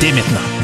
Деметна.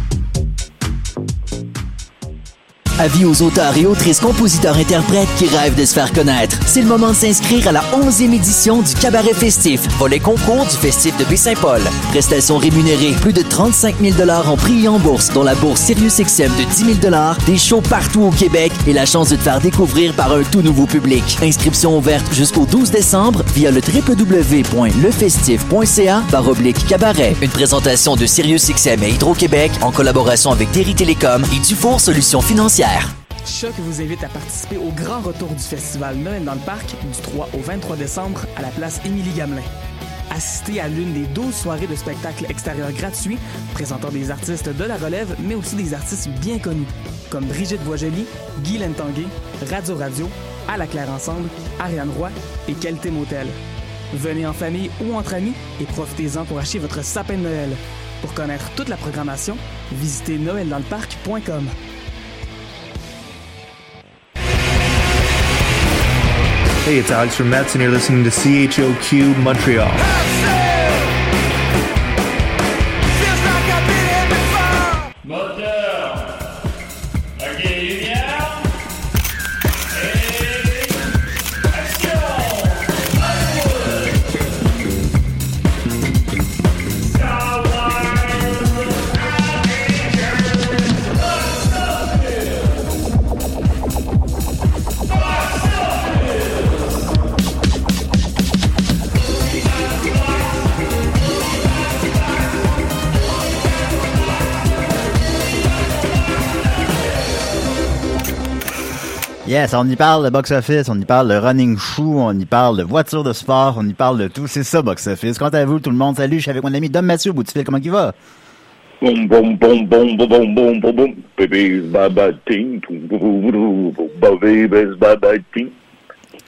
Avis aux auteurs et autrices, compositeurs, interprètes qui rêvent de se faire connaître. C'est le moment de s'inscrire à la 11e édition du Cabaret Festif, volet concours du Festif de Baie-Saint-Paul. Prestations rémunérées, plus de 35 000 en prix et en bourse, dont la bourse SiriusXM de 10 000 des shows partout au Québec et la chance de te faire découvrir par un tout nouveau public. Inscription ouverte jusqu'au 12 décembre via le www.lefestif.ca par oblique cabaret. Une présentation de SiriusXM et Hydro-Québec en collaboration avec Terry Télécom et Dufour Solutions Financières. Choc vous invite à participer au grand retour du festival Noël dans le parc du 3 au 23 décembre à la place Émilie Gamelin. Assistez à l'une des 12 soirées de spectacles extérieurs gratuits présentant des artistes de la relève, mais aussi des artistes bien connus, comme Brigitte Boisjoli, Guy Lentanguay, Radio Radio, À la Claire Ensemble, Ariane Roy et Qualité Motel. Venez en famille ou entre amis et profitez-en pour acheter votre sapin de Noël. Pour connaître toute la programmation, visitez noeldansleparc.com. Hey, it's Alex from Mets, and you're listening to CHOQ Montreal. Yes, on y parle de box-office, on y parle de running shoe, on y parle de voiture de sport, on y parle de tout. C'est ça, box-office. Quant à vous, tout le monde, salut, je suis avec mon ami Dom Mathieu, bout comment il va? Boum, boum, boum, boum, boum, boum, boum, boum. Baby,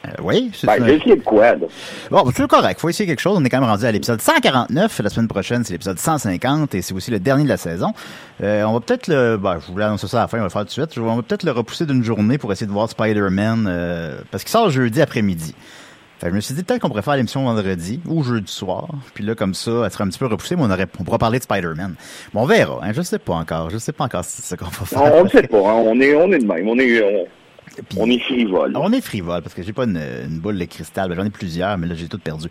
euh, oui, c'est Ben, j'ai essayé de quoi, là? Bon, c'est correct. Faut essayer quelque chose. On est quand même rendu à l'épisode 149. La semaine prochaine, c'est l'épisode 150 et c'est aussi le dernier de la saison. Euh, on va peut-être le, ben, je voulais annoncer ça à la fin, on va le faire tout de suite. On va peut-être le repousser d'une journée pour essayer de voir Spider-Man, euh, parce qu'il sort jeudi après-midi. Fait que je me suis dit peut-être qu'on pourrait faire l'émission vendredi ou jeudi soir. Puis là, comme ça, elle serait un petit peu repoussée, mais on, aurait, on pourra parler de Spider-Man. Bon, on verra. Hein, je sais pas encore. Je sais pas encore si c'est ce qu'on va faire. On ne sait pas, hein. on, est, on est de même. On est, on, on est frivole. On est frivole parce que j'ai pas une, une boule de cristal. J'en ai plusieurs, mais là j'ai tout perdu.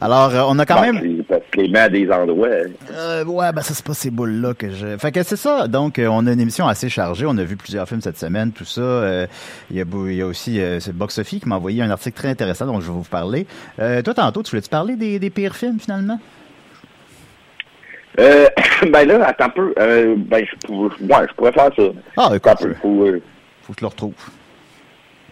Alors, euh, on a quand Ben, même. Parce que les mets à des endroits. Euh, ouais, ben ça c'est pas ces boules-là que je. Fait que c'est ça. Donc, euh, on a une émission assez chargée. On a vu plusieurs films cette semaine, tout ça. Il y, y a aussi Box Sophie qui m'a envoyé un article très intéressant dont je vais vous parler. Toi, tantôt, tu voulais-tu parler des, des pires films finalement? Euh, ben là, attends un peu. Euh, ben, je pourrais, ouais, je pourrais faire ça. Ah, écoute, un peu. Faut, euh, faut que je le retrouve.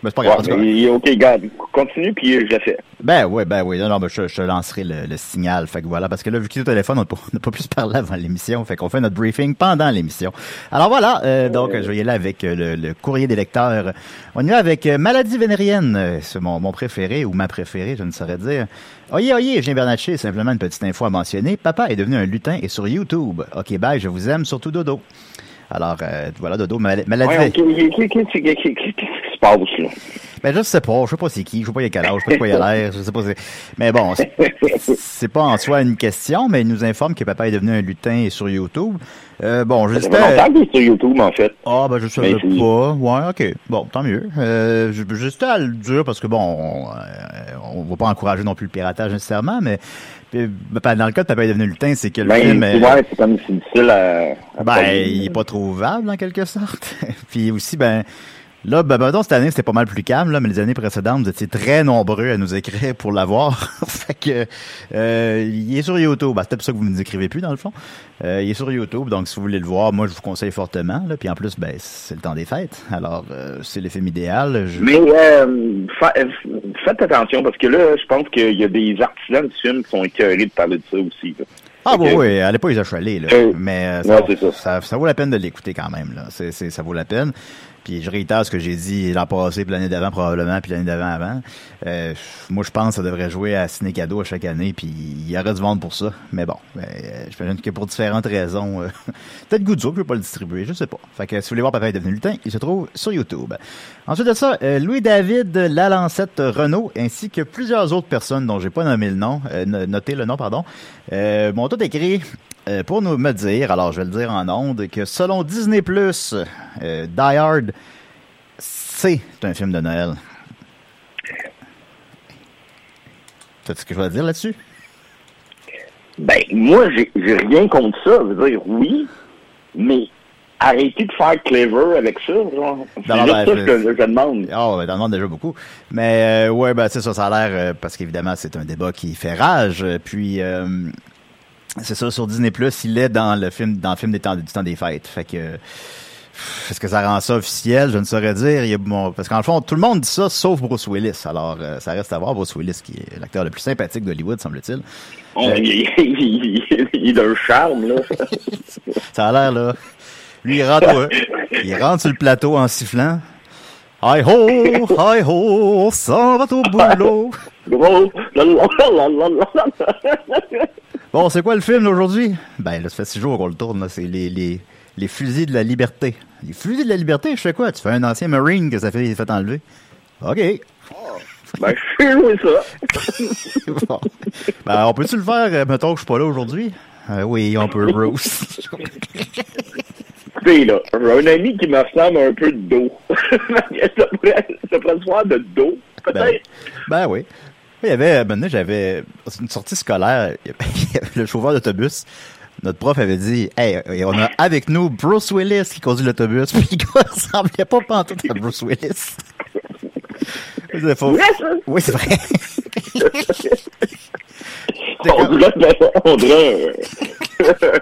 Ben, c'est pas grave. ouais, mais, ok, garde. Continue, puis je le fais. Ben oui, ben oui. Non, non, ben, je, je lancerai le, le signal. Fait que voilà, parce que là, vu qu'il est au téléphone, on n'a pas, pas pu se parler avant l'émission. Fait qu'on fait notre briefing pendant l'émission. Alors voilà, euh, donc je vais y aller avec euh, le, le courrier des lecteurs. On y va avec euh, Maladie vénérienne. C'est mon, mon préféré ou ma préférée, je ne saurais dire. Oyez, oyez, Jean Bernatchez, simplement une petite info à mentionner. Papa est devenu un lutin et sur YouTube. Ok, bye, je vous aime, surtout Dodo. Alors, euh, voilà, Dodo, mal- maladie. Ouais, passe, là? Ben, je sais pas. Je sais pas c'est qui. Je sais pas il a quel âge. Je sais pas il a l'air. Je sais pas c'est... Mais bon, c'est- pas en soi une question, mais il nous informe que papa est devenu un lutin sur YouTube. Euh, bon, fait j'espère... qu'il est sur YouTube, en fait. Ah, ben, je c'est- pas. Ouais, ok. Bon, tant mieux. Euh, je- J'hésitais à le dire parce que bon, on, euh, on va pas encourager non plus le piratage nécessairement, mais puis, ben, dans le cas de Papa est devenu lutin, c'est que le Ben, film c'est comme difficile à. à ben, il est pas trouvable en quelque sorte. Puis aussi, ben là, ben, ben, donc, cette année, c'était pas mal plus calme, là, mais les années précédentes, vous étiez très nombreux à nous écrire pour l'avoir. fait que euh, il est sur YouTube. Ben, c'est peut-être pour ça que vous ne nous écrivez plus, dans le fond. Euh, il est sur YouTube, donc si vous voulez le voir, moi je vous conseille fortement. Là. Puis en plus, ben, c'est le temps des fêtes. Alors, euh, c'est le film idéal. Je- Mais euh, fa- faites attention parce que là, je pense qu'il y a des artisans du film qui sont écœurés de parler de ça aussi. là. Ah Fait oui, oui, allez pas les achaler, là. Euh, mais euh, ça, ça. ça, ça vaut la peine de l'écouter quand même, là. Ça vaut la peine. Puis je réitère ce que j'ai dit l'an passé, puis l'année d'avant probablement, puis l'année d'avant avant. Euh, moi, je pense que ça devrait jouer à Ciné Cadeau à chaque année, puis il y aurait du monde pour ça. Mais bon, ben, euh, j'imagine que pour différentes raisons, euh, peut-être que je veux pas le distribuer, je sais pas. Fait que si vous voulez voir Papa est devenu lutin, il se trouve sur YouTube. Ensuite de ça, euh, Louis-David Lalancette Renault, ainsi que plusieurs autres personnes dont j'ai pas nommé le nom, euh, no- noté le nom, pardon, m'ont tout écrit euh, pour nous me dire, alors je vais le dire en ondes, que selon Disney+, euh, Die Hard, c'est un film de Noël. T'as ce que je vais dire là-dessus? Ben, moi, j'ai rien contre ça. Je veux dire, oui, mais arrêtez de faire clever avec ça. genre. C'est ben, ça que je, je demande. Ah, ouais, t'en demandes déjà beaucoup. Mais euh, ouais, ben c'est ça, ça a l'air euh, parce qu'évidemment c'est un débat qui fait rage. Puis euh, c'est ça sur Disney Plus, il est dans le film, dans le film des temps, du temps des fêtes. Fait que est-ce que ça rend ça officiel? Je ne saurais dire. Il y a, bon, parce qu'en fond, tout le monde dit ça sauf Bruce Willis. Alors euh, ça reste à voir Bruce Willis qui est l'acteur le plus sympathique d'Hollywood, semble-t-il. Il, il- il- il est d'un charme, là. Ça a l'air là. Lui, il rentre, il rentre sur le plateau en sifflant. Hi ho, hi ho, ça va au boulot. Bon, c'est quoi le film d'aujourd'hui? Ben, là, ça fait six jours qu'on le tourne, là. C'est les, les, les fusils de la liberté. Les fusils de la liberté, je fais quoi? Tu fais un ancien Marine que ça fait, il fait enlever. OK. Ben, je sais jouer ça? Bon. Ben, on peut-tu le faire, euh, mettons que je suis pas là aujourd'hui? Euh, oui, on peut, Bruce. Écoutez, là, j'ai un ami qui me ressemble un peu de dos. ça pourrait, ça pourrait se voir de dos, ben, peut-être? ben oui. Il y avait, j'avais une sortie scolaire. Il y avait le chauffeur d'autobus. Notre prof avait dit, hey, on a avec nous Bruce Willis qui conduit l'autobus. Puis gars ressemblait pas pantoute à Bruce Willis. Oui, c'est vrai. On dirait, ben, on dirait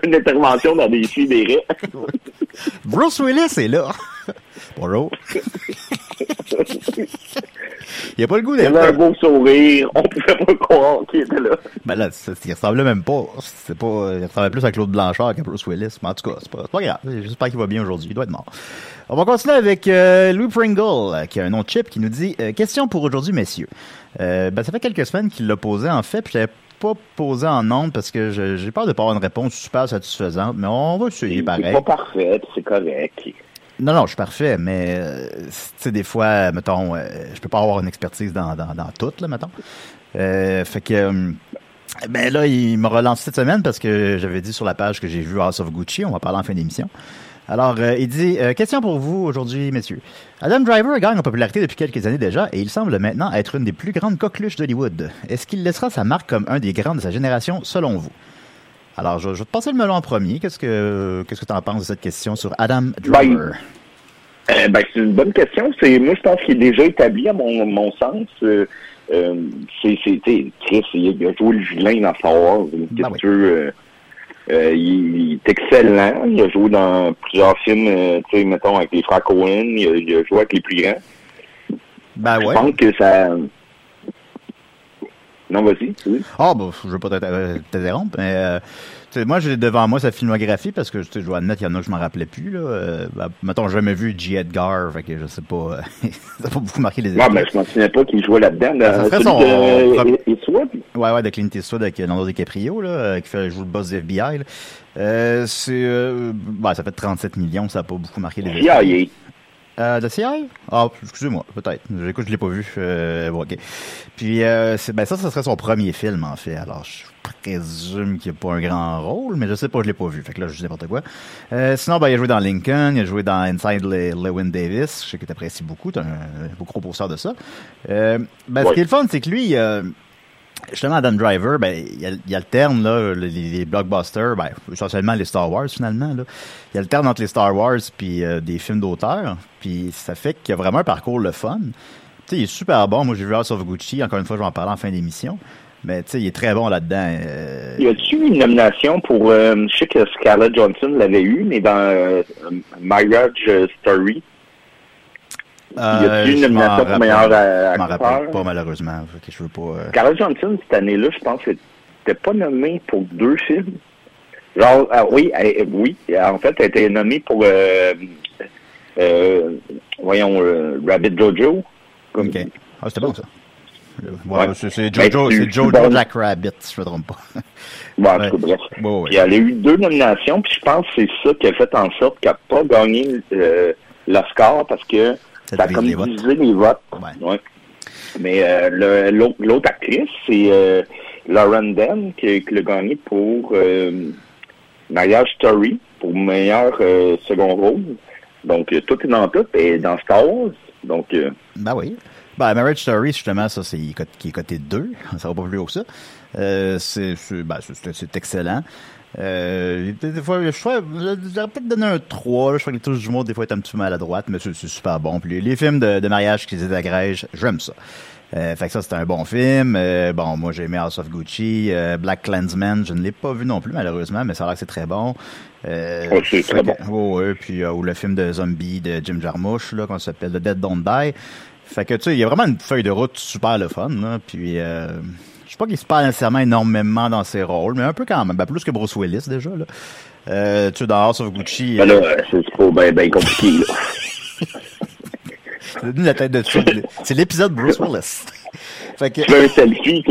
une intervention dans des filles des raies. Bruce Willis est là. Bonjour. Il a pas le goût Il d'être avait un beau sourire. On pouvait pas croire qu'il était là. Ben là, il ressemblait même pas. C'est pas, il ressemblait plus à Claude Blanchard qu'à Bruce Willis. Mais en tout cas, c'est pas, c'est pas grave. J'espère qu'il va bien aujourd'hui. Il doit être mort. On va continuer avec euh, Louis Pringle, qui a un nom de chip, qui nous dit euh, Question pour aujourd'hui, messieurs. Euh, ben, ça fait quelques semaines qu'il l'a posé, en fait, puis je pas posé en ondes parce que j'ai peur de pas avoir une réponse super satisfaisante, mais on va essayer C'est pareil. pas parfait, c'est correct. Non, non, je suis parfait, mais euh, tu sais, des fois, mettons, euh, je peux pas avoir une expertise dans, dans, dans tout, là, mettons. Euh, fait que, euh, ben là, il m'a relancé cette semaine parce que j'avais dit sur la page que j'ai vu House of Gucci, on va parler en fin d'émission. Alors, il dit, question pour vous aujourd'hui, messieurs. Adam Driver gagne en popularité depuis quelques années déjà et il semble maintenant être une des plus grandes coqueluches d'Hollywood. Est-ce qu'il laissera sa marque comme un des grands de sa génération, selon vous? Alors, je, je vais te passer le melon en premier. Qu'est-ce que qu'est-ce que tu en penses de cette question sur Adam Driver? Euh, ben, c'est une bonne question. C'est moi, je pense qu'il est déjà établi à mon, mon sens. Euh, euh, c'est, Chris, il a joué le vilain dans Star Wars. Ben oui. tu il, il est excellent. Il a joué dans plusieurs films, tu sais, mettons, avec les frères Cohen. Il a, il a joué avec les plus grands. Ben Je ouais. pense que ça... Non, vas-y. Oui. Ah, bah, je veux pas t'inter- euh, t'interrompre, mais euh, moi, j'ai devant moi sa filmographie parce que je dois admettre, il y en a que je m'en rappelais plus. Là. Euh, ben, mettons, j'ai jamais vu J. Edgar, fait que je sais pas. euh, ça n'a pas beaucoup marqué les Ouais, esprits. ben, je m'en souviens pas qu'il jouait là-dedans. Ben, ça dans serait celui son- de- Eastwood. Ouais, ouais, de Clint Eastwood avec Leonardo DiCaprio, là, euh, qui fait joue le boss du FBI. là. Euh, c'est, euh, ben, ça fait 37 millions, ça n'a pas beaucoup marqué les CIA. Euh, de CIA? Ah, excusez-moi, peut-être. J'écoute, je l'ai pas vu. Euh, bon, ok. Puis, euh, ben ça, ce serait son premier film, en fait. Alors, je présume qu'il n'y a pas un grand rôle, mais je sais pas, je l'ai pas vu. Fait que là, je dis n'importe quoi. Euh, sinon, ben, il a joué dans Lincoln, il a joué dans Inside Le- Lewin Davis. Je sais que tu apprécies beaucoup, tu un, un gros pourceur de ça. Euh, ben, Ce qui est le fun, c'est que lui, justement, Adam Driver, ben, il, al- il alterne là, les, blockbusters, ben, essentiellement les Star Wars finalement. Là. Il alterne entre les Star Wars puis euh, des films d'auteur, puis ça fait qu'il y a vraiment un parcours le fun. Tu sais, il est super bon. Moi, j'ai vu House of Gucci. Encore une fois, je vais en parler en fin d'émission. Mais tu sais, il est très bon là-dedans. euh, Y a-tu une nomination pour, euh, je sais que Scarlett Johansson l'avait eu, mais dans euh, Marriage Story, y a-tu une nomination meilleur euh, Je m'en rappelle pas, malheureusement. Que je veux pas... euh, Johansson, cette année-là, je pense qu'elle n'était pas nommée pour deux films. Genre, ah, oui, elle- oui, en fait, elle était nommée pour, euh, euh, voyons, euh, Rabbit Jojo. Comme- OK. Ah, c'était bon, ça. Euh, Ouais, Ouais. c'est- c'est Ben, Jojo, Jojo bon. Jack Rabbit, si je me trompe pas. Bon, en tout cas, bref. Puis elle a eu deux nominations, puis je pense que c'est ça qui a fait en sorte qu'elle n'a pas gagné euh, l'Oscar parce que Ça ça a divise comme les votes. divisé les votes. Ouais. Ouais. Mais euh, l'autre actrice, c'est euh, Lauren Den qui, qui l'a gagné pour euh, Marriage Story, pour meilleur euh, second rôle. Donc, tout est dans tout, et dans Star Wars. Donc, euh, Ben oui. Ben, Marriage Story, justement, ça, c'est qui est coté 2. Ça va pas plus haut que ça. Euh, c'est ben, excellent. Euh, des, fois, je crois, j'aurais peut-être donné un 3. là. Je crois que les touches du monde, des fois, est un petit peu maladroite, mais c'est super bon. Puis les, films de, de mariage qui les agrègent, j'aime ça. Euh, fait que ça, c'était un bon film. Euh, bon, moi, j'ai aimé House of Gucci. Euh, Black Clansman, je ne l'ai pas vu non plus, malheureusement, mais ça a l'air que c'est très bon. Euh, Ouais, c'est très bon. que- Ouais, puis euh, ou le film de zombie de Jim Jarmusch, là, qu'on s'appelle The Dead Don't Die. Fait que, tu sais, il y a vraiment une feuille de route super le fun, là. Puis, euh, je sais pas qu'il se parle nécessairement énormément dans ses rôles, mais un peu quand même. Ben, plus que Bruce Willis, déjà, là. Euh, tu sais, dans House of Gucci, ben là, euh, c'est pas bien ben compliqué. Là. c'est la tête de. C'est l'épisode Bruce Willis. fait que, Tu fais un selfie,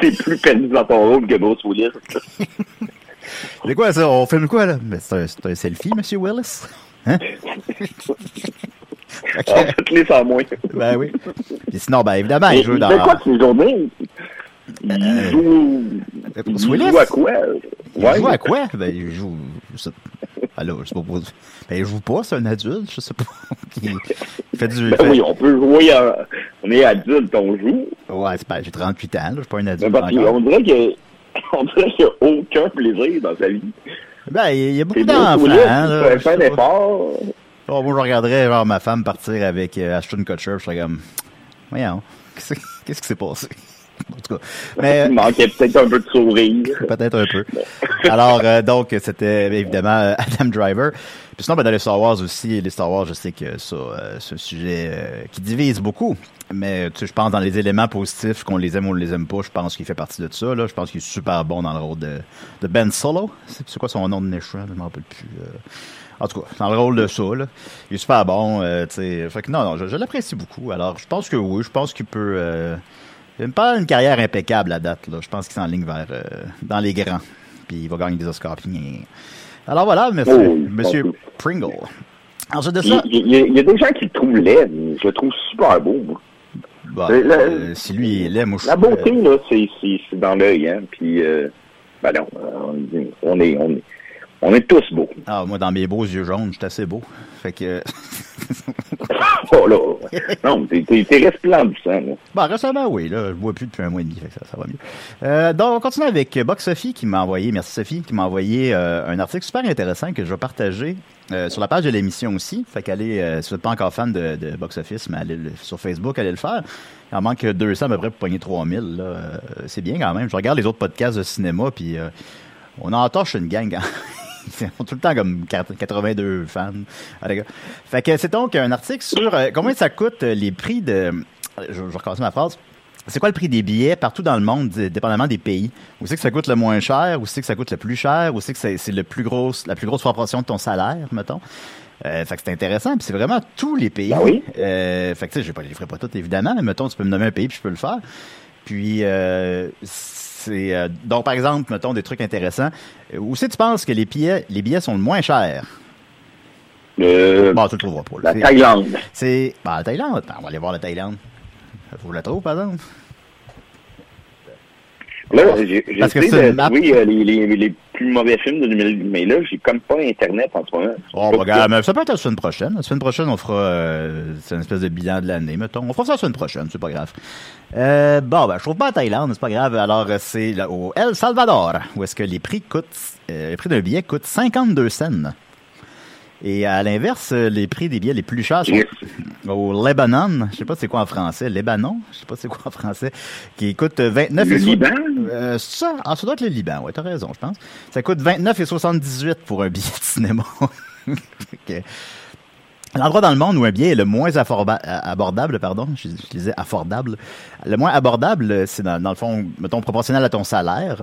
t'es- plus pénible dans ton rôle que Bruce Willis. c'est quoi ça? On filme quoi, là? C'est un, c'est un selfie, Monsieur Willis? Hein? Fait que- En fait, les sans moins. ben oui. Sinon, ben, évidemment, Mais il joue il dans... fait quoi de ses journées? Il Euh, joue... Il Bruce Willis? joue à quoi? Il joue à quoi? Ben, il joue. Alors, je sais pas. pour- Ben, il joue pas, c'est un adulte, je sais pas. il il fait du. Ben fait- oui, on peut jouer à... On est adulte, on joue. Ouais, c'est pas, j'ai 38 ans, là, je suis pas un adulte encore. qu'on dirait que... On dirait qu'il n'y a aucun plaisir dans sa vie. Ben, il y a beaucoup d'enfants, Willis, là. sais un effort. Bon, moi, je regarderais, genre, ma femme partir avec euh, Ashton Kutcher, je serais comme, voyons, qu'est-ce qui s'est passé? En tout cas. Mais, Il manquait peut-être un peu de sourire. Peut-être un peu. Alors, euh, donc, c'était évidemment euh, Adam Driver. Puis sinon, ben, dans les Star Wars aussi, les Star Wars, je sais que ça, euh, c'est un sujet euh, qui divise beaucoup. Mais tu sais, je pense dans les éléments positifs, qu'on les aime ou on les aime pas, je pense qu'il fait partie de ça. Là. Je pense qu'il est super bon dans le rôle de, de Ben Solo. C'est quoi son nom de méchant? Je ne me rappelle plus. En tout cas, dans le rôle de ça, là. il est super bon. tu sais. fait que non, non, je, je l'apprécie beaucoup. Alors, je pense que oui, je pense qu'il peut... Euh, pas une carrière impeccable à date. Là. Je pense qu'il s'enligne vers euh, dans les grands. Puis il va gagner des Oscars. Alors voilà, monsieur, Oh, monsieur bon. Pringle. Ensuite de ça, il- il y a- des gens qui le trouvent laid, mais je le trouve super beau. moi. bah, Euh, la- euh, si lui il est moi La suis, beauté, euh, là, c'est dans l'œil, hein. Puis, euh, ben non, euh, on est, on est, on est tous beaux. Ah, moi, dans mes beaux yeux jaunes, je suis assez beau. Fait que. Oh là, non, t'es resplendissant, là. Bon, récemment, oui, là, je bois plus depuis un mois et demi, fait que ça, ça va mieux. Euh, donc, on continue avec Box Sophie qui m'a envoyé, merci Sophie, qui m'a envoyé euh, un article super intéressant que je vais partager euh, sur la page de l'émission aussi. Fait qu'allez, euh, si vous n'êtes pas encore fan de, de Box Office, mais allez le- sur Facebook, allez le faire. Il en manque 200 à peu près pour pogner 3000, là. Euh, c'est bien quand même. Je regarde les autres podcasts de cinéma, puis euh, on en torche une gang. hein. Ils ont tout le temps comme 82 fans. Ah. Fait que c'est donc un article sur euh, combien ça coûte euh, les prix de. euh, Je, je vais recommencer ma phrase. C'est quoi le prix des billets partout dans le monde, dépendamment des pays? Où c'est que ça coûte le moins cher? Où c'est que ça coûte le plus cher? Où c'est que c'est c'est le plus gros, la plus grosse proportion de ton salaire, mettons? Euh, fait que c'est intéressant, puis c'est vraiment tous les pays. Ben oui. Euh, fait que tu sais, je ne les ferai pas toutes évidemment, mais mettons, tu peux me nommer un pays puis je peux le faire. Puis euh, c'est euh, donc par exemple, mettons des trucs intéressants. Euh, Où c'est tu penses que les billets, les billets sont le moins chers? Euh, Bon, tu le trouveras pas. là. la Thaïlande. C'est. Ben, la Thaïlande. Ben, on va aller voir la Thaïlande. Faut la trouve, par exemple. Là, j'ai de map. trouver euh, les, les, les plus mauvais films de 2000, mais là, j'ai comme pas Internet en ce moment. Oh, bah, regarde, mais ça peut être la semaine prochaine. La semaine prochaine, on fera euh, c'est une espèce de bilan de l'année, mettons. On fera ça la semaine prochaine, c'est pas grave. Euh, bon, ben, je trouve pas à Thaïlande, c'est pas grave. Alors, c'est au El Salvador, où est-ce que les prix coûtent, euh, le prix d'un billet coûte 52 cents. Et à l'inverse, les prix des billets les plus chers sont au Lebanon. Je sais pas c'est quoi en français. Lebanon? Je sais pas c'est quoi en français. Qui coûte 29 Le et Liban? Euh, ça, ah, ça doit être le Liban. Ouais, t'as raison, je pense. Ça coûte 29 et 78 pour un billet de cinéma. L'endroit dans le monde où un billet est le moins euh, abordable, pardon, je, je disais affordable, le moins abordable, c'est dans, dans le fond, mettons, proportionnel à ton salaire,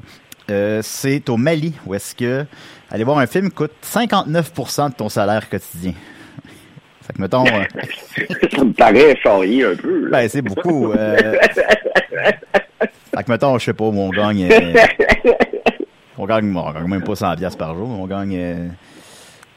euh, c'est au Mali, où est-ce que aller voir un film coûte 59% de ton salaire quotidien. Fait que, mettons, euh, ça me paraît charrier un peu. là. ben, c'est beaucoup. Euh... fait que, mettons, je sais pas, mon gagne, euh, on gagne, on gagne même pas 100 piastres par jour, on gagne,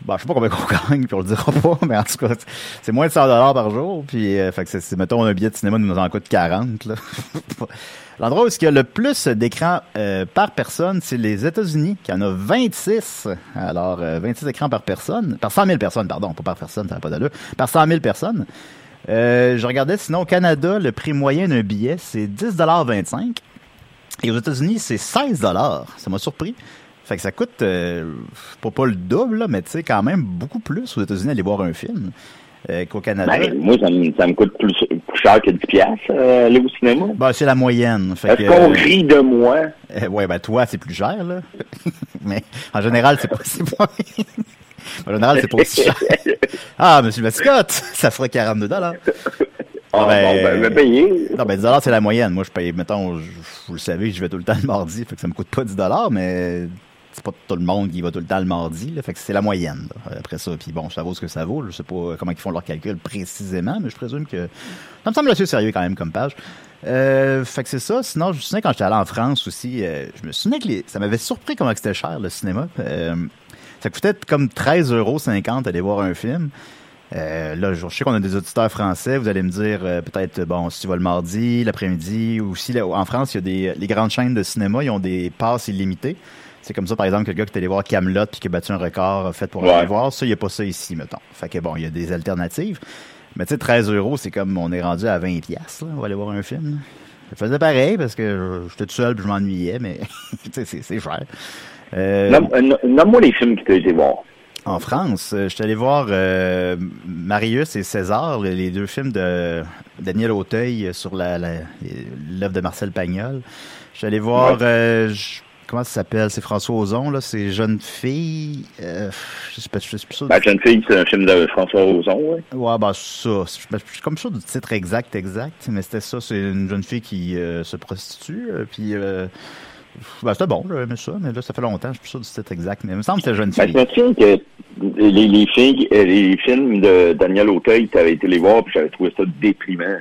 ben, je sais pas combien on gagne, puis on le dira pas, mais en tout cas, c'est moins de 100 dollars par jour, puis, euh, fait que c'est- mettons, un billet de cinéma nous en coûte 40, là. L'endroit où il y a le plus d'écrans euh, par personne, c'est les États-Unis, qui en a 26. Alors, euh, 26 écrans par personne, par 100 000 personnes, pardon, pas par personne, ça n'a pas d'allure, par 100 000 personnes. Euh, je regardais, sinon, au Canada, le prix moyen d'un billet, c'est 10,25 Et aux États-Unis, c'est 16 Ça m'a surpris. Fait que ça coûte, euh, pas, pas le double, là, mais tu sais, quand même beaucoup plus aux États-Unis aller voir un film euh, qu'au Canada. Ben, moi, ça me, ça me coûte plus, plus cher que 10 piastres, euh, aller au cinéma. Ben, c'est la moyenne. Est-ce qu'on rit de moi? euh, ouais, ben toi, c'est plus cher, là. mais en général, c'est pas en général, c'est pas aussi cher. Ah, monsieur Mascotte, ça ferait 42 dollars. Ah, ben, bon, ben, vais payer. Non, ben 10 c'est la moyenne. Moi, je paye, mettons, je- vous le savez, je vais tout le temps le mardi, fait que ça me coûte pas 10 mais c'est pas tout le monde qui va tout le temps le mardi, fait que c'est la moyenne. Après ça, puis bon, ça vaut ce que ça vaut. Je sais pas comment ils font leur calcul précisément, mais je présume que ça me semble assez sérieux quand même comme page. Euh, fait que c'est ça. Sinon, je me souviens quand j'étais allé en France aussi, euh, je me souviens que ça m'avait surpris comment c'était cher le cinéma. Euh, ça coûtait comme 13,50 euros aller voir un film. Là, je sais qu'on a des auditeurs français. Vous allez me dire peut-être, bon, si tu vas le mardi, l'après-midi, ou là, en France, il y a des les grandes chaînes de cinéma, ils ont des passes illimitées. C'est comme ça, par exemple, que le gars qui est allé voir Camelot puis qui a battu un record fait pour Ouais. aller voir. Ça, il n'y a pas ça ici, mettons. Fait que bon, il y a des alternatives. Mais tu sais, 13 euros, c'est comme on est rendu à 20 piastres, là, on va aller voir un film. Je faisais pareil parce que j'étais tout seul puis je m'ennuyais, mais c'est cher. Euh, euh, no- Nomme-moi les films que tu as été voir. en France, euh, je suis allé voir euh, Marius et César, les, deux films de Daniel Auteuil sur la la- l'œuvre de Marcel Pagnol. Je suis allé voir, euh, comment ça s'appelle, c'est François Ozon, là, c'est Jeune Fille, euh, je sais pas, je suis plus sûr. La jeune fille, c'est un film de François Ozon, ouais. Ouais, bah ça, je suis comme sûr du titre exact, exact, mais c'était ça, c'est une jeune fille qui euh, se prostitue, euh, puis... Euh, ben, c'était bon, j'avais aimé ça, mais là, ça fait longtemps, je suis plus sûr du titre exact, mais il me semble que c'était jeune Ben, fille. je me que les, les, filles, les films de Daniel Auteuil, tu avais été les voir, puis j'avais trouvé ça déprimant.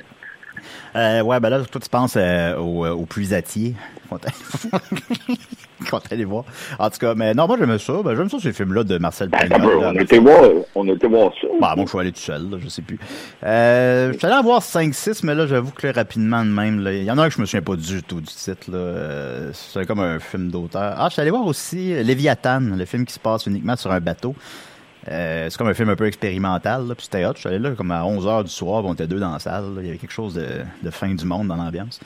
Euh, ouais, ben là, toi, tu penses euh, au, euh, au qu'on est allé voir. En tout cas, mais non, moi, j'aime ça. Ben, j'aime ça, ces films-là de Marcel Ben, Pagnol. on était voir, on était voir ça. Bah, moi, je suis allé tout seul, là, je sais plus. Euh, je suis allé en voir 5-6, mais là, j'avoue que là, rapidement de même, il y en a un que je me souviens pas du tout du titre, là. Euh, c'est comme un film d'auteur. Ah, je suis allé voir aussi Léviathan, le film qui se passe uniquement sur un bateau. Euh, c'est comme un film un peu expérimental, là, puis c'était hot. Je suis allé là comme à 11h du soir, on était deux dans la salle. là. Il y avait quelque chose de, de fin du monde dans l'ambiance.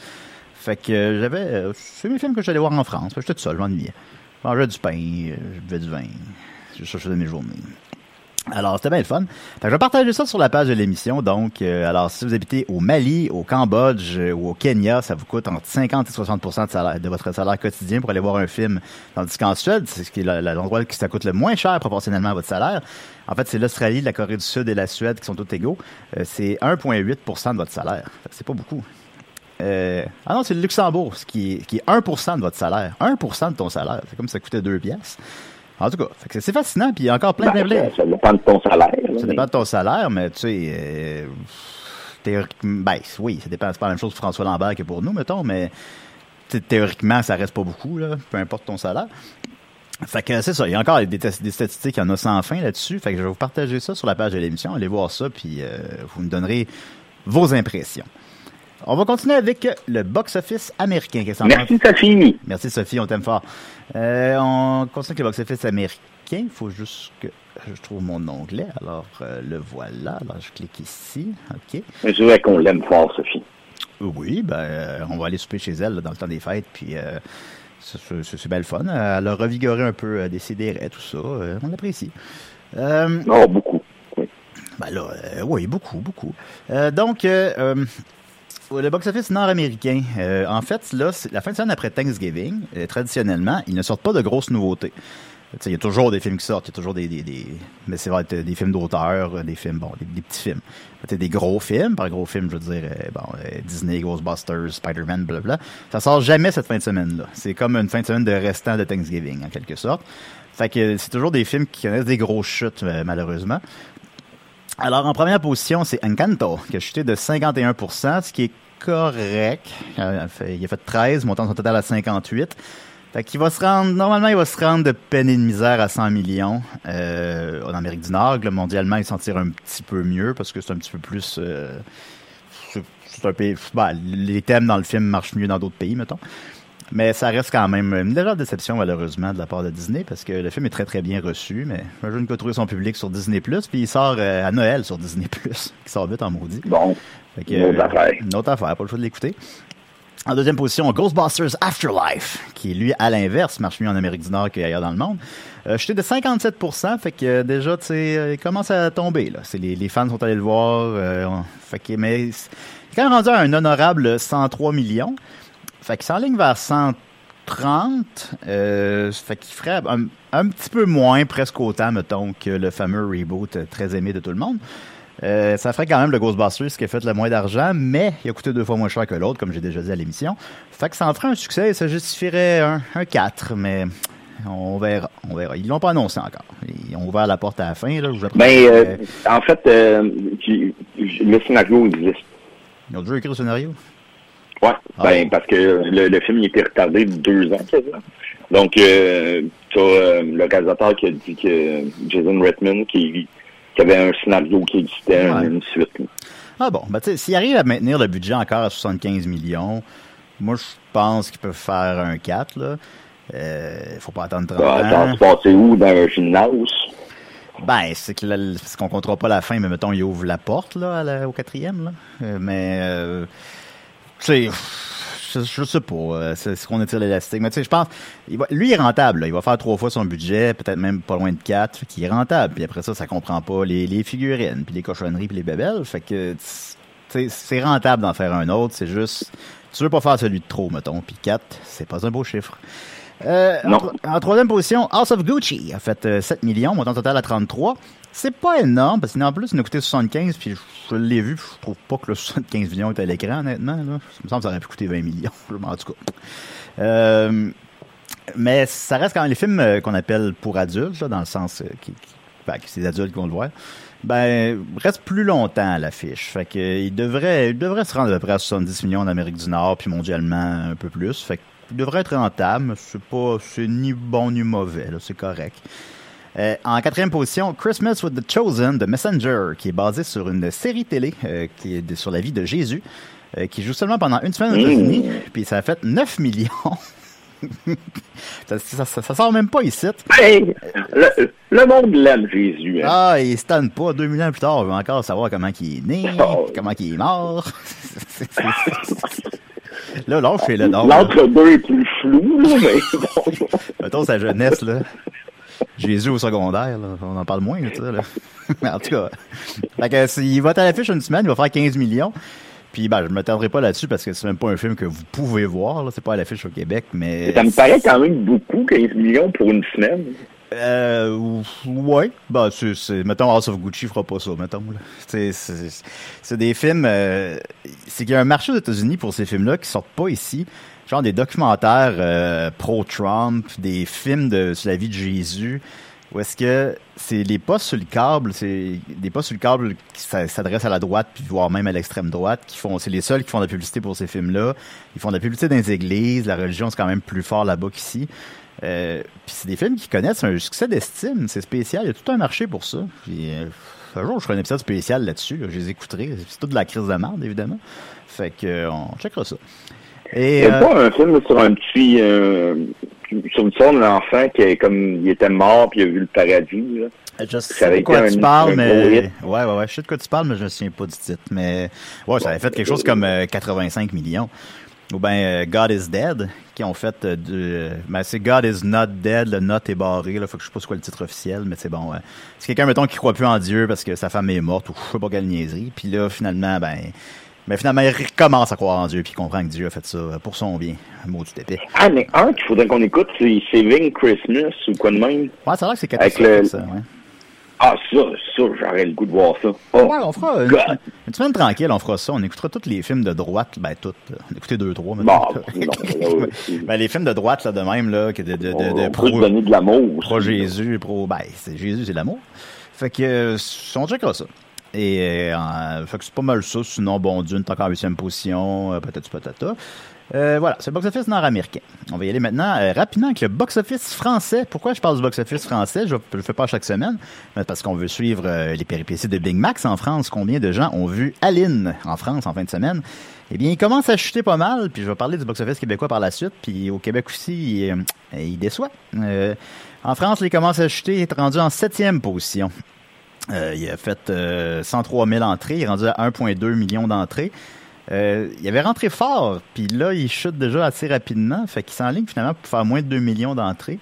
Fait que j'avais... euh, c'est mes films que j'allais voir en France. J'étais tout seul, je m'ennuyais. Je mangeais du pain, euh, je buvais du vin. C'est ça que je faisais mes journées. Alors, c'était bien le fun. Fait que je vais partager ça sur la page de l'émission. Donc, euh, alors, si vous habitez au Mali, au Cambodge ou au Kenya, ça vous coûte entre 50 et 60 de, salaire, de votre salaire quotidien pour aller voir un film. Tandis qu'en Suède, c'est ce qui est l'endroit qui ça coûte le moins cher proportionnellement à votre salaire. En fait, c'est l'Australie, la Corée du Sud et la Suède qui sont tous égaux. C'est 1,8% de votre salaire. C'est pas beaucoup. Euh, ah non, c'est le Luxembourg, ce qui est, qui est 1% de votre salaire. 1% de ton salaire. C'est comme si ça coûtait 2 piastres. En tout cas, c'est- fascinant, puis il y a encore plein Ben, de plein- ça, dépend de ton salaire. ça mais- dépend de ton salaire, mais tu sais, euh, théoriquement, ben oui, ça dépend. C'est pas la même chose pour François Lambert que pour nous, mettons, mais théoriquement, ça reste pas beaucoup, là, peu importe ton salaire. Fait que c'est ça, il y a encore des, des statistiques, il y en a sans fin là-dessus. Fait que je vais vous partager ça sur la page de l'émission. Allez voir ça, puis euh, vous me donnerez vos impressions. On va continuer avec le box-office américain. Merci? Sophie. Merci Sophie, on t'aime fort. Euh, on continue avec le box-office américain. Il faut juste que je trouve mon onglet. Alors, euh, le voilà. Alors, je clique ici. OK. Je dirais qu'on l'aime fort, Sophie. Oui, ben, euh, on va aller souper chez elle là, dans le temps des fêtes. Puis, euh, c'est- c'est c'est bien le fun. Elle a revigoré un peu des CDR, tout ça. On l'apprécie. Oh, beaucoup. Oui. ben là, euh, oui, beaucoup, beaucoup. Donc, le box-office nord-américain, euh, en fait, là, la fin de semaine après Thanksgiving, euh, traditionnellement, ils ne sortent pas de grosses nouveautés. Il y a toujours des films qui sortent, il y a toujours des, des, des mais c'est vrai, des films d'auteur, euh, des films, bon, des, petits films. Des gros films, par gros films, je veux dire, bon, euh, Disney, Ghostbusters, Spider-Man, blablabla. Ça sort jamais cette fin de semaine-là. C'est comme une fin de semaine de restant de Thanksgiving, en quelque sorte. Fait que c'est toujours des films qui connaissent des grosses chutes, malheureusement. Alors, en première position, c'est Encanto, qui a chuté de 51% ce qui est correct. Euh, Il a fait, il a fait 13, montant son total à 58. Fait qu'il va se rendre, normalement, il va se rendre de peine et de misère à 100 millions euh, en Amérique du Nord. Là, mondialement, il s'en tire un petit peu mieux parce que c'est un petit peu plus... euh, c'est- c'est un pays... ben, les thèmes dans le film marchent mieux dans d'autres pays, mettons. Mais ça reste quand même une légère déception, malheureusement, de la part de Disney, parce que le film est très, très bien reçu, mais imagine qu'il a trouvé son public sur Disney+, puis il sort euh, à Noël sur Disney+, qui sort vite en maudit. Bon, que, une autre affaire. Une autre affaire, pas le choix de l'écouter. En deuxième position, Ghostbusters Afterlife, qui lui, à l'inverse, marche mieux en Amérique du Nord qu'ailleurs dans le monde. Euh, de 57 fait que euh, déjà, tu sais, euh, il commence à tomber, là. Les, les fans sont allés le voir, euh, fait que, mais c'est quand même rendu à un honorable 103 millions. Fait qu'il s'enligne vers 130, euh, fait qu'il ferait un, un petit peu moins, presque autant, mettons, que le fameux reboot euh, très aimé de tout le monde. Euh, ça ferait quand même le Ghostbusters qui a fait le moins d'argent, mais il a coûté deux fois moins cher que l'autre, comme j'ai déjà dit à l'émission. Fait que ça en ferait un succès et ça justifierait un, un 4, mais on verra, on verra. Ils l'ont pas annoncé encore. Ils ont ouvert la porte à la fin, là. je Ben, euh, en fait, euh, tu- le scénario existe. Ils ont déjà écrit le scénario? Ouais, Ah ben, parce que le, le film il était retardé de deux ans, quasiment. Donc, euh, t'as euh, le réalisateur qui a dit que Jason Redmond, qui, qui avait un scénario qui existait, Ouais. une suite. là. Ah bon, ben tu sais, s'ils arrivent à maintenir le budget encore à 75 millions, moi je pense qu'ils peuvent faire un 4, là. Euh, faut pas attendre 30 Ah, ans. Se passer où? Dans un gymnase? Ben, c'est que là, c'est qu'on comptera pas la fin, mais mettons, il ouvre la porte là, à la- au quatrième. Là. Euh, mais, euh, tu sais, je, sais pas, euh, c'est ce qu'on étire l'élastique. Mais tu sais, je pense, il va- lui il est rentable. là. Il va faire trois fois son budget, peut-être même pas loin de quatre, fait qu'il est rentable. Puis après ça, ça comprend pas les, les figurines, puis les cochonneries, puis les bébelles. Fait que, tu sais, c'est rentable d'en faire un autre. C'est juste, tu veux pas faire celui de trop, mettons. Puis quatre, c'est pas un beau chiffre. Euh, en, Non. tro- en troisième position, House of Gucci a fait euh, 7 millions, montant total à 33. C'est pas énorme, parce qu'en plus, il nous a coûté 75, puis je, l'ai vu, puis je trouve pas que le 75 millions est à l'écran, honnêtement. Là. Ça me semble que ça aurait pu coûter 20 millions, en tout cas. Euh, mais ça reste quand même les films euh, qu'on appelle pour adultes, là, dans le sens euh, qui, ben, que c'est les adultes qui vont le voir. Ben, reste plus longtemps à l'affiche. Fait que, il devrait, il devrait se rendre à peu près à 70 millions en Amérique du Nord, puis mondialement un peu plus. Fait qu'il devrait être rentable. C'est pas, c'est ni bon ni mauvais, c'est correct. Euh, en quatrième position, Christmas with the Chosen de Messenger, qui est basé sur une série télé euh, qui est de- sur la vie de Jésus, euh, qui joue seulement pendant une semaine aux États-Unis, puis ça a fait 9 millions. ça, ça, ça- ça sort même pas ici. Hey, le, le monde l'aime, Jésus. hein. Ah, il se tanne pas. 2000 ans plus tard, on veut encore savoir comment il est né, Oh. comment il est mort. C'est- c'est- là, je fais le. L'entre-deux est plus flou, là, mais bon. Mettons sa jeunesse, là. Jésus au secondaire, là. On en parle moins, là, tu sais, là. Mais en tout cas. Fait que, c'est- il va être à l'affiche une semaine, il va faire 15 millions. Puis, ben, je me tarderai pas là-dessus parce que c'est même pas un film que vous pouvez voir, là. C'est pas à l'affiche au Québec, mais. Ça me paraît quand même beaucoup, 15 millions pour une semaine. Euh, ouais. Bah, c'est, c'est, mettons, House of Gucci fera pas ça, mettons, là. C'est, c'est, c'est des films, euh, c'est qu'il y a un marché aux États-Unis pour ces films-là qui sortent pas ici. Genre des documentaires, euh, pro-Trump, des films de, sur la vie de Jésus. Ou est-ce que c'est les postes sur le câble, c'est des postes sur le câble qui s'a- s'adressent à la droite, puis voire même à l'extrême droite, qui font, c'est les seuls qui font de la publicité pour ces films-là. Ils font de la publicité dans les églises, la religion c'est quand même plus fort là-bas qu'ici. Euh, puis c'est des films qui connaissent un succès d'estime, c'est spécial, il y a tout un marché pour ça. Euh, Un jour, je ferai un épisode spécial là-dessus. là. Je les écouterai. C'est toute de la crise de merde, évidemment. Fait que, euh, on checkera ça. Et, Il y a euh, pas un film sur un petit... euh, sur une sorte d'enfant qui est comme... Il était mort puis il a vu le paradis, là. Je sais de quoi été tu un- parles, un mais. Ouais, ouais, ouais. Je sais de quoi tu parles, mais je me souviens pas du titre. Mais. Ouais, ça avait fait quelque chose comme euh, 85 millions. Ou bien euh, God is Dead, qui ont fait euh, du. euh, Ben, c'est God is not dead, le not est barré, là. Faut que je sais pas c'est quoi le titre officiel, mais c'est bon. C'est quelqu'un, mettons, qui croit plus en Dieu parce que sa femme est morte ou je sais pas quelle niaiserie. Puis là, finalement, ben. Ben, finalement, il recommence à croire en Dieu puis il comprend que Dieu a fait ça pour son bien. Un mot du épée. Ah, mais un qu'il faudrait qu'on écoute, c'est Saving Christmas ou quoi de même. Ouais, a l'air que c'est Avec catastrophique, le- ça, ouais. Ah, ça, ça, j'aurais le goût de voir ça. Oh, Ouais, on fera une, une semaine tranquille, on fera ça. On écoutera tous les films de droite, ben toutes. là. On a écouté deux, trois. Bon, maintenant. non, là, ouais. ben, les films de droite, là, de même, là, que de, de, de, on, de pro, donner de l'amour. pro. Jésus, pro, ben, c'est Jésus, c'est l'amour. Fait que, euh, on checkera ça. Et, euh, que c'est pas mal ça. Sinon, bon, Dune, t'es encore en huitième position, peut-être patata. Euh, voilà, c'est le box-office nord-américain. On va y aller maintenant euh, rapidement avec le box-office français. Pourquoi je parle du box-office français? Je ne le fais pas chaque semaine. Parce qu'on veut suivre euh, les péripéties de Big Max en France. Combien de gens ont vu Aline en France en fin de semaine? Eh bien, il commence à chuter pas mal, puis je vais parler du box-office québécois par la suite, puis au Québec aussi, il, euh, il déçoit. En France, il commence à chuter, il est rendu en septième position. Euh, il a fait euh, 103 000 entrées, il est rendu à 1,2 million d'entrées. Euh, il avait rentré fort, puis là, il chute déjà assez rapidement, fait qu'il s'enligne finalement pour faire moins de 2 millions d'entrées.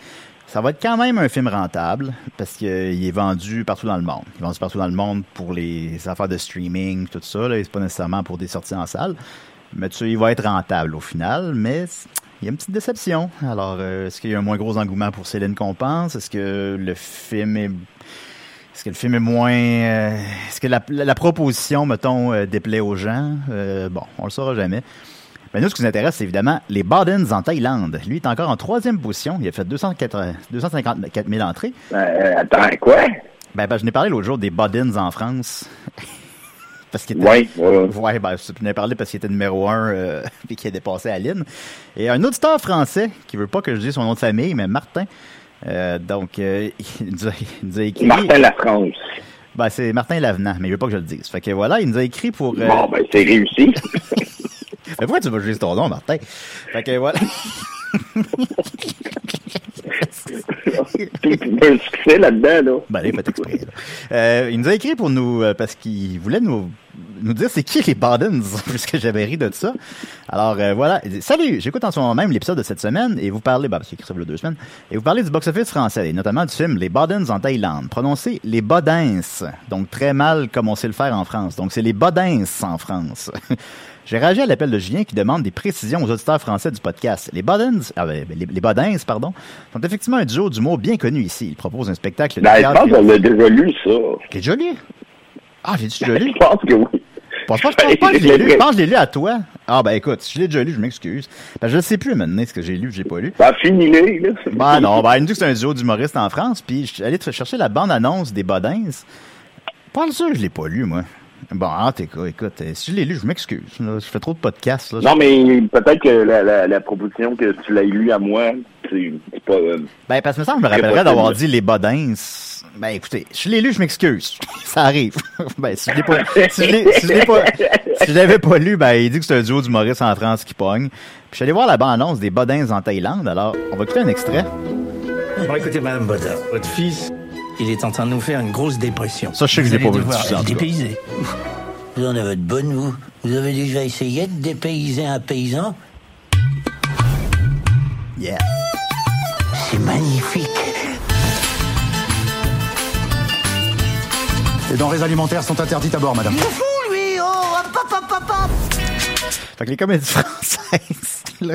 Ça va être quand même un film rentable, parce qu'il est vendu partout dans le monde. Il est vendu partout dans le monde pour les affaires de streaming, tout ça. Là, c'est pas nécessairement pour des sorties en salle. Mais tu sais, il va être rentable au final, mais il y a une petite déception. Alors, euh, est-ce qu'il y a un moins gros engouement pour Céline qu'on pense? Est-ce que le film est est-ce que le film est moins. euh, Est-ce que la, la- proposition, mettons, euh, déplaît aux gens? Euh, bon, on le saura jamais. Mais nous, ce qui nous intéresse, c'est évidemment les Badens en Thaïlande. Lui est encore en troisième position. Il a fait 204 254 000 entrées. Euh, attends, quoi? Ben, ben, je n'ai parlé l'autre jour des Badens en France. parce qu'il était... Ouais, ouais, ouais. Ben, je n'ai parlé parce qu'il était numéro un euh, et qu'il a dépassé Aline. Et un auditeur français qui veut pas que je dise son nom de famille, mais Martin. Euh, donc, euh, il, nous a, il nous a écrit. Martin La France. Ben, c'est Martin Lavenant, mais il veut pas que je le dise. Fait que voilà, il nous a écrit pour. euh, Bon, ben, c'est réussi. Mais pourquoi tu vas juste ton nom, Martin? Fait que voilà. un succès là-dedans, là. Ben, il fait exprès. là. Euh, il nous a écrit pour nous, euh, parce qu'il voulait nous, nous dire c'est qui les Badens, puisque j'avais ri de ça. Alors, euh, voilà. Salut, j'écoute en ce moment même l'épisode de cette semaine, et vous parlez, ben, parce qu'il écrit ça il y a deux semaines, et vous parlez du box-office français, et notamment du film Les Badens en Thaïlande, prononcé Les Bodins, donc très mal comme on sait le faire en France. Donc, c'est Les Bodins en France. J'ai réagi à l'appel de Julien qui demande des précisions aux auditeurs français du podcast. Les Bodens, ah ben, les, les Bodins, pardon, sont effectivement un duo d'humour bien connu ici. Ils proposent un spectacle de Ben, je pense qu'on a déjà lu ça. T'es déjà lu? Ah, j'ai dit déjà lu? Je pense que oui. Je pense pas, je pense pas que je l'ai lu. Je pense que je l'ai lu à toi. Ah, ben écoute, si je l'ai déjà lu, je m'excuse. Ben, je ne sais plus maintenant ce que j'ai lu que j'ai pas lu. Ben, finis-les, là. Ben non, ben, il nous dit que c'est un duo d'humoristes en France, puis je suis allé te chercher la bande-annonce des Bodins. Pas sûr que je l'ai pas lu, moi. Bon, en tout cas, écoute, euh, si je l'ai lu, je m'excuse. là. Je fais trop de podcasts. Là. Non, mais peut-être que la, la, la proposition que tu l'as lue à moi, c'est pas... euh, Ben, parce que me semble, je me rappellerais d'avoir dit les Bodins. Ben, écoutez, si je l'ai lu, je m'excuse. Ça arrive. ben, si je l'ai pas, si je l'ai, si je l'ai pas, si je l'avais pas lu, ben, il dit que c'est un duo d'humoristes en France qui pogne. Puis je suis allé voir la bande-annonce des Bodins en Thaïlande. Alors, on va écouter un extrait. Bon, écoutez, Madame Bodin, votre fils, il est en train de nous faire une grosse dépression. Ça, je sais que le tout cas. dépayser. Vous en avez de bonnes, vous. Vous avez déjà essayé de dépayser un paysan? Yeah. C'est magnifique. Les denrées alimentaires sont interdites à bord, madame. fou, lui Oh, hop, hop, hop, hop, hop Fait que les comédies françaises, là,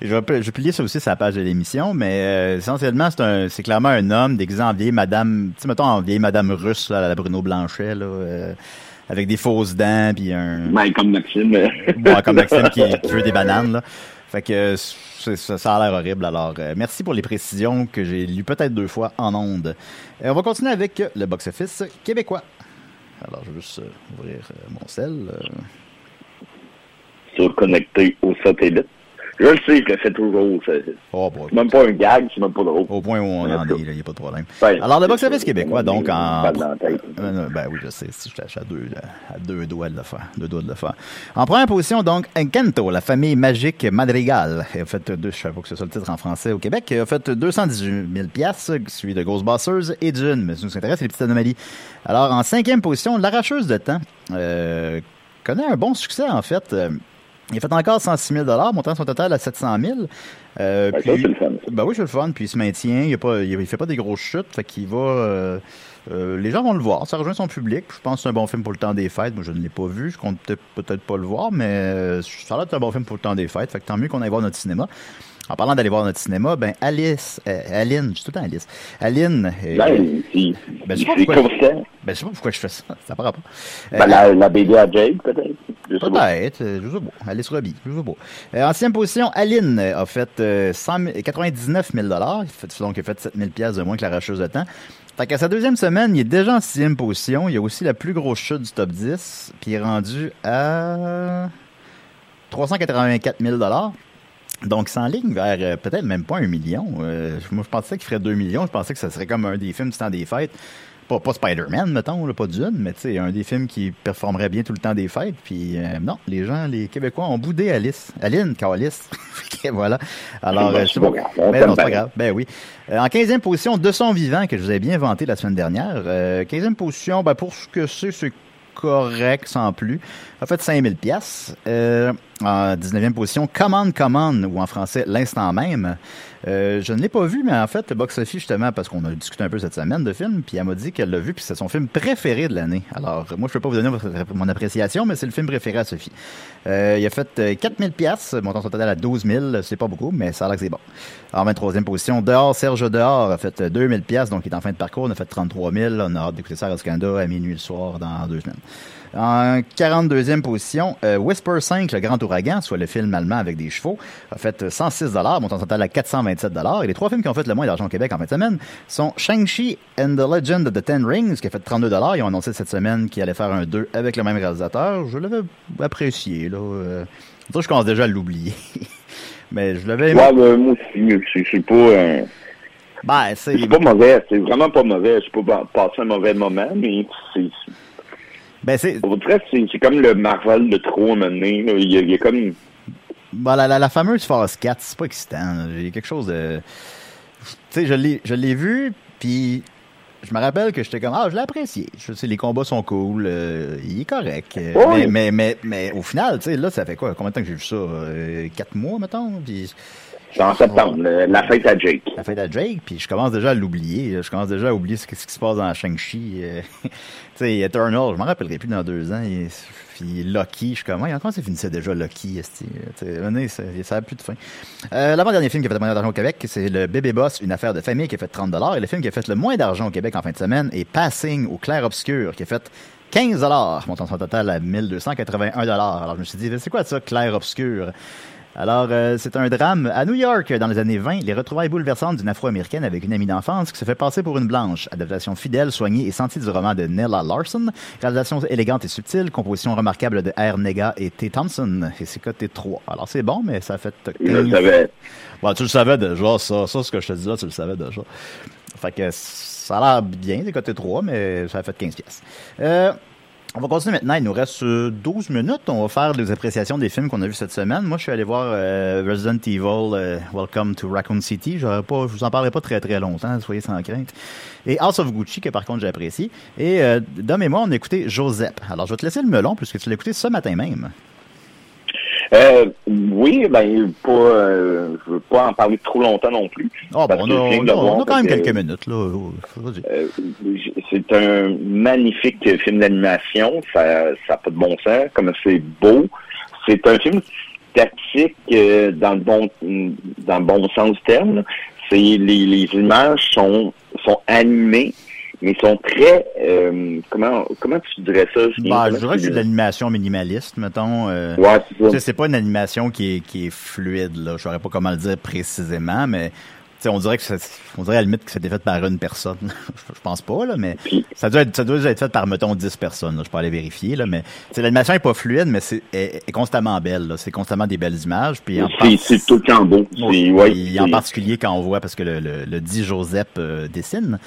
je vais, je vais publier ça aussi sur la page de l'émission, mais euh, essentiellement, c'est clairement un homme déguisé en vieille madame, tu sais, mettons en vieille madame russe, là, à la Bruno Blanchet, là, euh, avec des fausses dents, puis un... ben, comme Maxime. Bon, comme Maxime qui, qui veut des bananes, là. Fait que ça, ça a l'air horrible. Alors, euh, merci pour les précisions que j'ai lues peut-être deux fois en ondes. On va continuer avec le box-office québécois. Alors, je vais juste ouvrir mon sel. Euh. Sur connecté au satellite. Je le sais, le fais toujours. C'est Oh, c'est même pas un gag, c'est même pas drôle. Au point où on en est, il n'y a pas de problème. Alors, le box-office québécois, donc, en... Non, ben oui, je sais, si je suis à deux, à deux doigts de le faire. Deux doigts de le faire. En première position, donc, Encanto, la famille magique Madrigal. A fait deux, je sais pas que c'est ça le titre en français au Québec, a fait 218 000 piastres, suivi de Ghostbusters et Dune. Mais ce qui nous intéresse, c'est les petites anomalies. Alors, en cinquième position, L'arracheuse de temps, euh, connaît un bon succès, en fait. Il a fait encore 106 000 montant son total à 700 000. Euh, Ben, puis- ça, le fun. ben oui, c'est le fun, puis il se maintient, il, a pas, il, il fait pas des grosses chutes, fait qu'il va... euh, euh, les gens vont le voir, ça rejoint son public. Je pense que c'est un bon film pour le temps des fêtes. Moi, je ne l'ai pas vu, je compte peut-être peut-être pas le voir, mais euh, ça a l'air un bon film pour le temps des fêtes, fait que tant mieux qu'on aille voir notre cinéma. En parlant d'aller voir notre cinéma, ben Alice, euh, Aline, je suis tout le temps Alice. Aline, euh, Ben, ben, je sais pas pourquoi, constant. ben, je sais pas pourquoi je fais ça, ça par rapport. Ben, la, la BD à Jake, peut-être. Pas. Peut-être, euh, je sais pas. Alice Robbie, je sais pas. Euh, en sixième position, Aline euh, a fait euh, 100 000 99 000 il fait, Donc, il a fait 7 000 piastres de moins que la racheuse de temps. Fait qu'à sa deuxième semaine, il est déjà en sixième position. Il a aussi la plus grosse chute du top 10. Puis il est rendu à 384 000 donc, en ligne vers euh, peut-être même pas un million. Euh, moi, je pensais qu'il ferait 2 millions. Je pensais que ça serait comme un des films du temps des fêtes. Pas, pas Spider-Man, mettons, là, pas Dune, mais tu sais, un des films qui performerait bien tout le temps des fêtes. Puis euh, non, les gens, les Québécois ont boudé Alice. Aline, Alice. voilà. Alors, Ben, euh, c'est pas. grave. Ben non, c'est pas grave. Ben oui. Euh, en 15e position, De son vivant, que je vous ai bien vanté la semaine dernière. Euh, 15e position, ben, pour ce que c'est, c'est correct sans plus. A fait 5000 pièces. Euh, en 19e position, Commande Commande, ou en français, L'instant même. Euh, je ne l'ai pas vu, mais en fait, Box Sophie, justement, parce qu'on a discuté un peu cette semaine de film, puis elle m'a dit qu'elle l'a vu, puis c'est son film préféré de l'année. Alors, moi, je peux pas vous donner mon appréciation, mais c'est le film préféré à Sophie. Euh, il a fait euh, 4000 pièces, montant son total à 12 000. C'est pas beaucoup, mais ça a l'air que c'est bon. En 23e position, Dehors, Serge Dehors a fait euh, 2000 pièces, donc il est en fin de parcours. On a fait 33 000. On a hâte d'écouter ça à Radio-Canada à minuit le soir dans deux semaines. En 42e position, euh, Whisper 5, le grand ouragan, soit le film allemand avec des chevaux, a fait 106 montant total à 427 Et les trois films qui ont fait le moins d'argent au Québec en fin de semaine sont Shang-Chi and the Legend of the Ten Rings, qui a fait 32 Ils ont annoncé cette semaine qu'ils allaient faire un 2 avec le même réalisateur. Je l'avais apprécié, là. Euh, je je commence déjà à l'oublier. Mais je l'avais. Ouais, moi aussi, c'est c'est pas... euh, Ben, c'est... c'est pas mauvais, c'est vraiment pas mauvais. Je peux pas passer un mauvais moment, mais c'est... Ben, c'est... Dirait que c'est c'est comme le Marvel de trop à. Il y a, il y a comme... Bon, la, la, la fameuse phase 4, c'est pas excitant. là. Il y a quelque chose de. Tu sais, je l'ai, je l'ai vu, puis je me rappelle que j'étais comme, ah, je l'ai apprécié. Je sais, les combats sont cool, euh, il est correct. Euh, Oui. mais, mais, mais, mais au final, tu sais, là, ça fait quoi? Combien de temps que j'ai vu ça? Euh, quatre mois, mettons? Puis en septembre, la fête à Jake. la fête à Drake, puis je commence déjà à l'oublier. Je commence déjà à oublier ce, qui- se passe dans Shang-Chi. euh, tu sais, Eternal, je m'en rappellerai plus dans deux ans. Et, puis Lucky, je suis comme, comment ça finissait déjà Lucky? sais, venez, ça n'a plus de fin. Euh, L'avant-dernier film qui a fait le moins d'argent au Québec, c'est le Bébé Boss, une affaire de famille qui a fait 30 Et le film qui a fait le moins d'argent au Québec en fin de semaine est Passing au clair obscur, qui a fait 15 montant son total à 1281 Alors je me suis dit, c'est quoi ça, clair obscur? Alors, euh, c'est un drame à New York dans les années 20, les retrouvailles bouleversantes d'une afro-américaine avec une amie d'enfance qui se fait passer pour une blanche. Adaptation fidèle, soignée et sentie du roman de Nella Larson. Réalisation élégante et subtile, composition remarquable de R. Nega et T. Thompson. Et c'est coté 3. Alors, c'est bon, mais ça fait... Je le savais. Bon, tu le savais déjà, ça. Ça, ce que je te dis là, tu le savais déjà. Fait que ça a l'air bien, c'est coté 3, mais ça a fait 15 pièces. Euh, on va continuer maintenant. Il nous reste euh, 12 minutes. On va faire des appréciations des films qu'on a vus cette semaine. Moi, je suis allé voir euh, Resident Evil euh, Welcome to Raccoon City. J'aurais pas, je vous en parlerai pas très très longtemps, soyez sans crainte. Et House of Gucci, que par contre j'apprécie. Et euh, Dom et moi, on a écouté Joseph. Alors, je vais te laisser le melon, puisque tu l'as écouté ce matin même. Euh, oui, ben, pas, euh, je veux pas en parler trop longtemps non plus. Ah, bon, on, a, on a- on a quand même que- quelques minutes. Là. Vas-y. Euh, c'est un magnifique film d'animation. Ça n'a pas de bon sens. Comme c'est beau. C'est un film statique euh, dans le bon dans le bon sens du terme. C'est les, les images sont sont animées, mais sont très euh, comment comment tu dirais ça Julien? Bah, je dirais que c'est de l'animation minimaliste, mettons. euh, Ouais, c'est ça. c'est pas une animation qui est, qui est fluide, là. Je saurais pas comment le dire précisément, mais tu sais, on dirait que ça, on dirait à la limite que c'était fait par une personne. je pense pas, là, mais ça doit être, ça doit être fait par, mettons, 10 personnes, là. Je peux aller vérifier, là, mais, l'animation est pas fluide, mais c'est, est, est constamment belle. C'est constamment des belles images, puis en C'est tout le temps beau. Ouais, puis en particulier quand on voit, parce que le, le, le dit Joseph euh, dessine,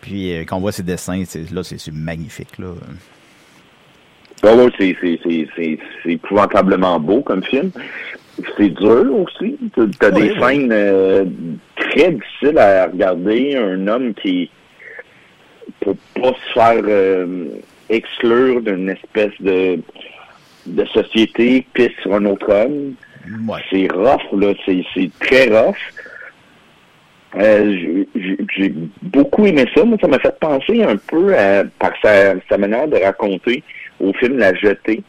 puis euh, quand on voit ses dessins, c'est, là, c'est, magnifique, là. Ouais, c'est, c'est, c'est, c'est, c'est épouvantablement beau comme film. C'est dur aussi. T'as, t'as Ouais, des ouais. scènes euh, très difficiles à regarder. Un homme qui, pour pas se faire euh, exclure d'une espèce de, de société, pisse sur un autre homme. C'est rough, là. C'est, c'est très rough. Euh, j'ai- beaucoup aimé ça. Moi, ça m'a fait penser un peu à, par sa, sa manière de raconter au film La Jetée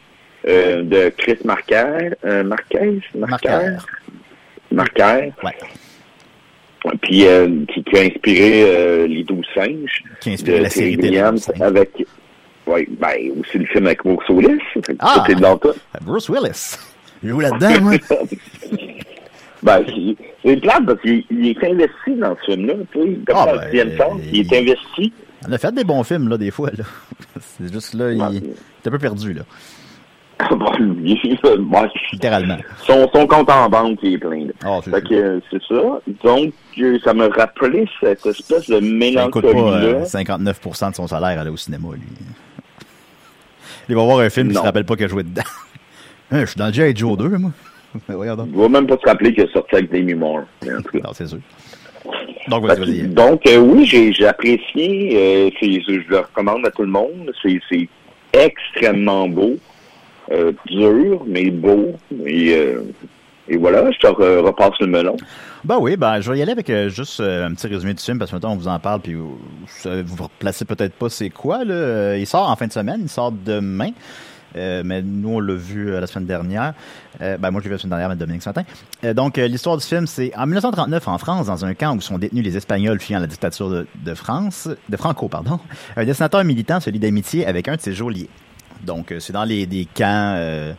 euh, de Chris Marquer. Euh, Marquez? Marquer? Marquer. Ouais. Puis euh, qui, qui a inspiré euh, Les Douze Singes. Qui a inspiré de la série Douze avec Oui, ben aussi le film avec Bruce Willis. Ah! Bruce Willis. Il joue là-dedans, moi. Ben, c'est- plate parce qu'il il est investi dans ce film-là. Comme Ah, dans ben, le il est investi. On a fait des bons films, là, des fois, là. C'est juste, là, il est un peu perdu, là. Ouais. Littéralement. Son, son compte en banque il est plein. Là. Ah, c'est fait que c'est ça. Donc, euh, ça me rappelait cette espèce de Ça coûte pas mélancolie-là. euh, 59% de son salaire aller au cinéma, lui. Il va voir un film, il se rappelle pas qu'il a joué dedans. Hein, Je suis dans G.I. Joe 2, moi. Donc. Il va même pas se rappeler qu'il est sorti avec Demi Moore. Non, c'est sûr. Donc, euh, oui, j'ai apprécié. euh, je le recommande à tout le monde. C'est extrêmement beau. Euh, dur, mais beau. Et, et voilà, je te re- repasse le melon. Ben oui, ben je vais y aller avec juste un petit résumé du film parce que maintenant on vous en parle puis vous, vous vous replacez peut-être pas c'est quoi là. Il sort en fin de semaine, il sort demain. Euh, mais nous, on l'a vu euh, la semaine dernière. Euh, ben, moi, je l'ai vu la semaine dernière, mais Dominique ce matin. Euh, donc, euh, l'histoire du film, c'est en 1939, en France, dans un camp où sont détenus les Espagnols fuyant la dictature de, de France, de Franco, pardon, un dessinateur militant se lie d'amitié avec un de ses geôliers. Donc, euh, c'est dans les des camps... Euh,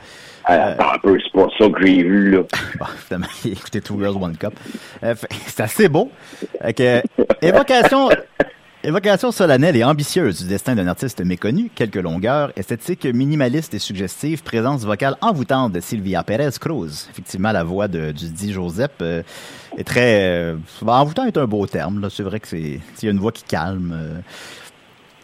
Attends un peu, c'est pas ça que j'ai vu, là. Bon, évidemment, écoutez Two Girls, One Cup. Euh, c'est assez beau. Que, évocation, évocation solennelle et ambitieuse du destin d'un artiste méconnu, quelques longueurs, esthétique minimaliste et suggestive, présence vocale envoûtante de Sylvia Perez Cruz. Effectivement, la voix de, du dit Joseph euh, est très... Euh, envoûtant est un beau terme. C'est vrai que c'est y a une voix qui calme. euh,